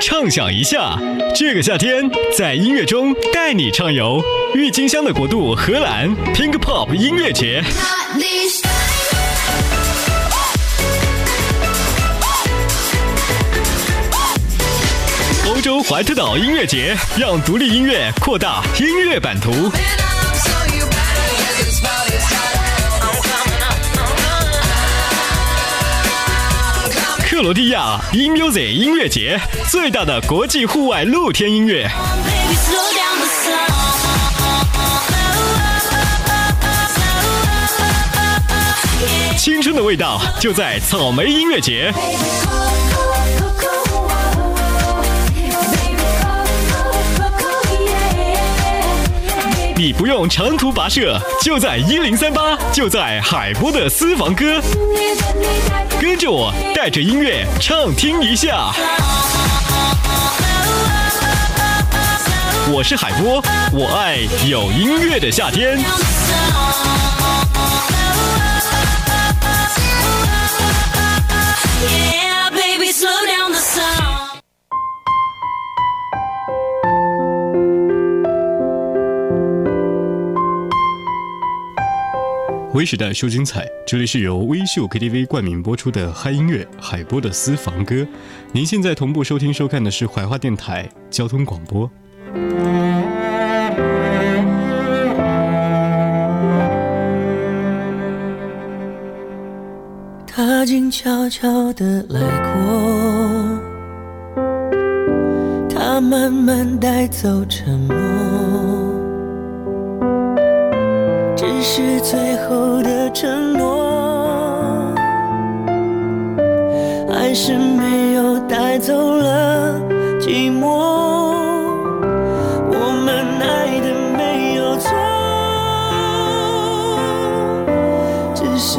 畅想一下，这个夏天在音乐中带你畅游郁金香的国度——荷兰 Pink Pop 音乐节。欧洲怀特岛音乐节，让独立音乐扩大音乐版图。克罗地亚 eMusic 音乐节，最大的国际户外露天音乐。青春的味道就在草莓音乐节。你不用长途跋涉，就在一零三八，就在海波的私房歌。跟着我，带着音乐畅听一下。我是海波，我爱有音乐的夏天。时代秀精彩，这里是由微秀 KTV 冠名播出的嗨音乐海波的私房歌。您现在同步收听收看的是怀化电台交通广播。他静悄悄地来过，他慢慢带走沉默。是最后的承诺，还是没有带走了寂寞？我们爱的没有错，只是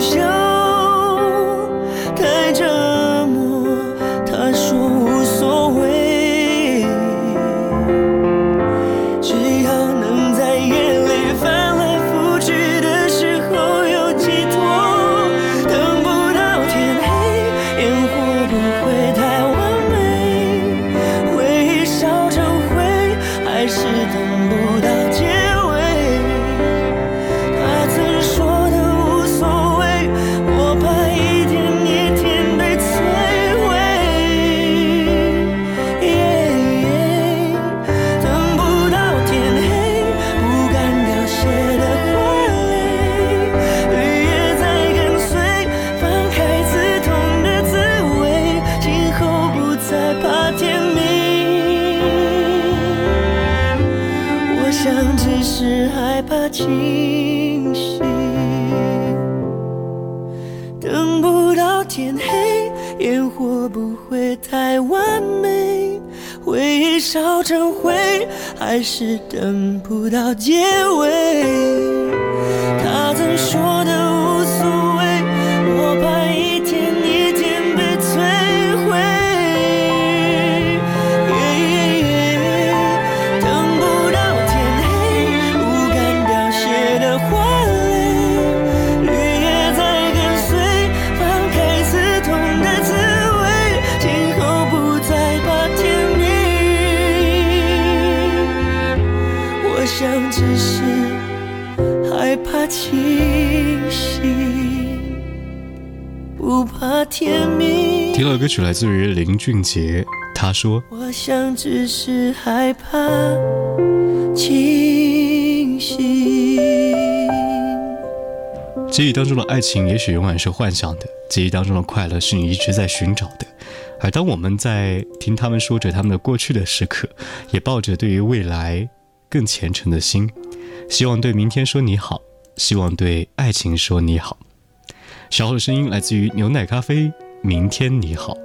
想。烧成灰，还是等不到结尾。他曾说的。听了歌曲来自于林俊杰，他说：“我想只是害怕清醒。”记忆当中的爱情也许永远是幻想的，记忆当中的快乐是你一直在寻找的。而当我们在听他们说着他们的过去的时刻，也抱着对于未来更虔诚的心，希望对明天说你好，希望对爱情说你好。小号的声音来自于牛奶咖啡。明天你好。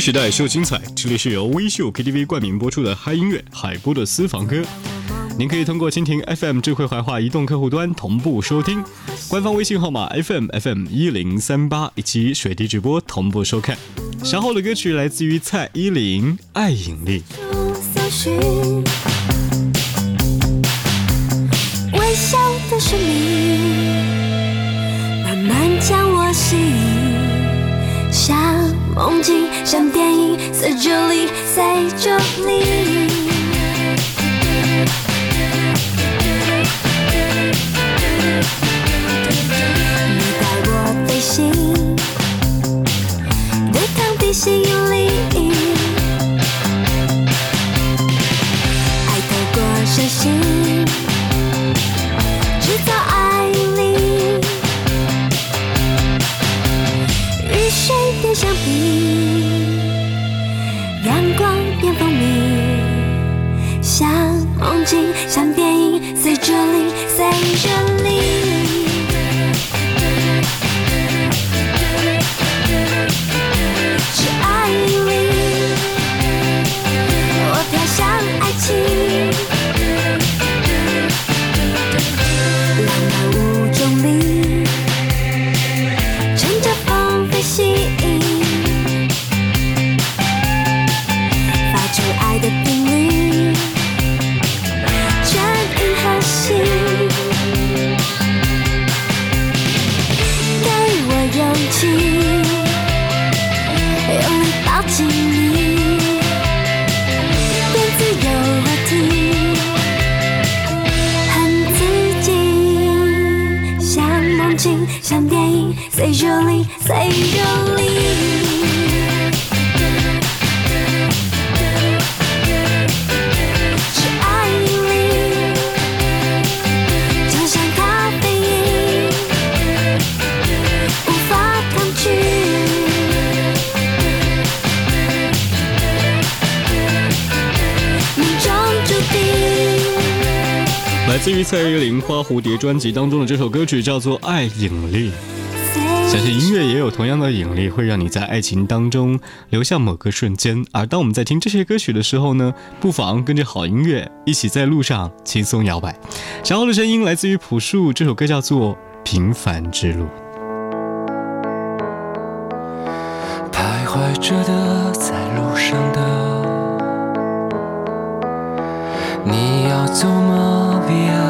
时代秀精彩，这里是由微秀 KTV 冠名播出的嗨音乐海波的私房歌。您可以通过蜻蜓 FM 智慧怀化移动客户端同步收听，官方微信号码 FM FM 一零三八以及水滴直播同步收看。稍后的歌曲来自于蔡依林《爱引力》。微笑的生命像。梦境像电影，在这里，在这里。里，自于蔡依林《花蝴蝶》专辑当中的这首歌曲叫做《爱引力》。相信音乐也有同样的引力，会让你在爱情当中留下某个瞬间。而当我们在听这些歌曲的时候呢，不妨跟着好音乐一起在路上轻松摇摆。小后的声音来自于朴树，这首歌叫做《平凡之路》。徘徊着的，在路上的，你要走吗 Yeah.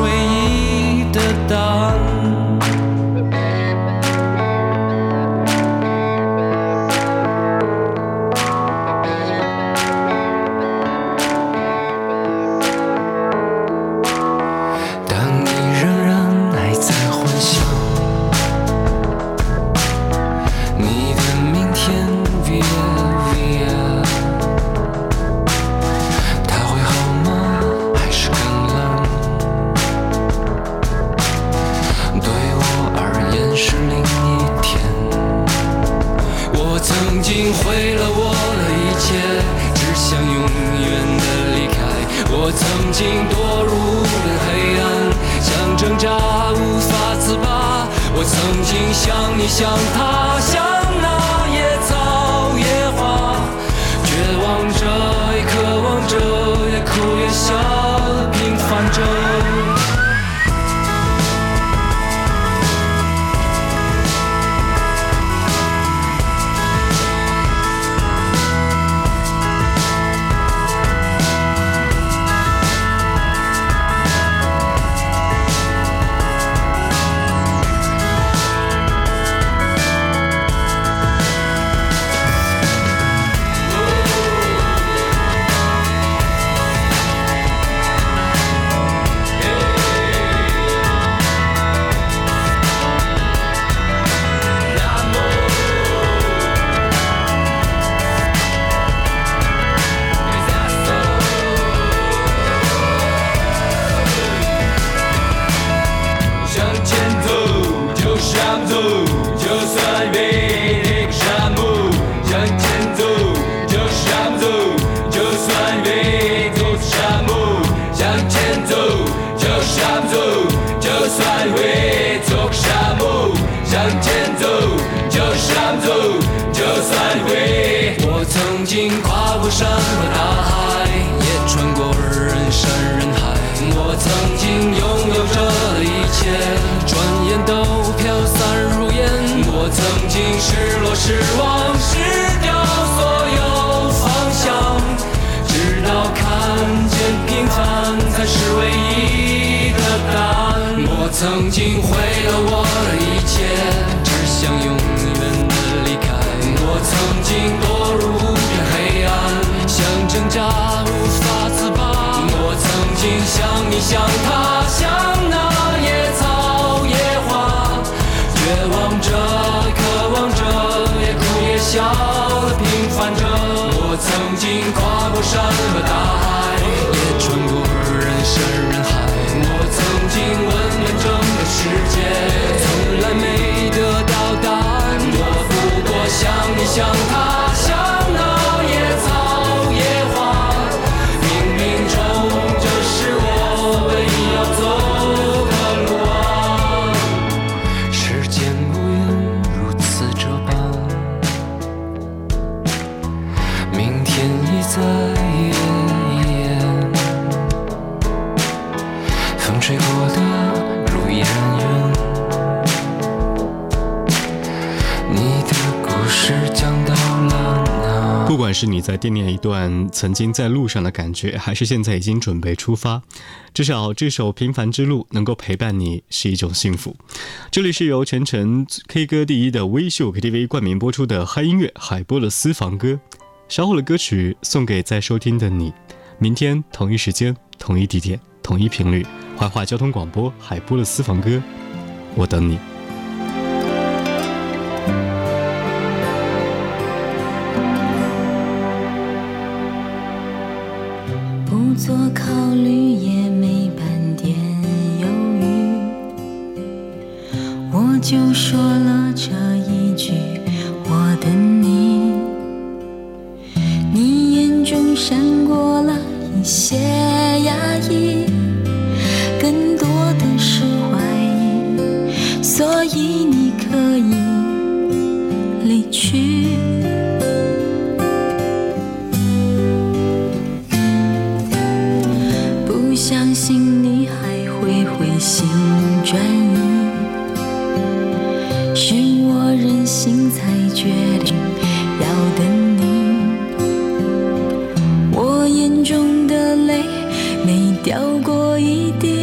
想你想他想山和大海，也穿过人山人海。我曾经拥有着的一切，转眼都飘散如烟。我曾经失落失望，失掉所有方向，直到看见平凡才是唯一的答案。我曾经毁了我的一切，只想永远的离开。我曾经堕入无边想挣扎无法自拔。我曾经像你，像他，像那野草野花，绝望着，渴望着，也哭也笑平凡着。我曾经跨过山和大海，是你在惦念一段曾经在路上的感觉，还是现在已经准备出发，至少这首《平凡之路》能够陪伴你是一种幸福。这里是由全程 K 歌第一的微秀 KTV 冠名播出的嗨音乐海波的私房歌，稍后的歌曲送给在收听的你。明天同一时间、同一地点、同一频率，怀化交通广播海波的私房歌，我等你。就说了这一句：我等你。你眼中闪过了一些掉过一滴。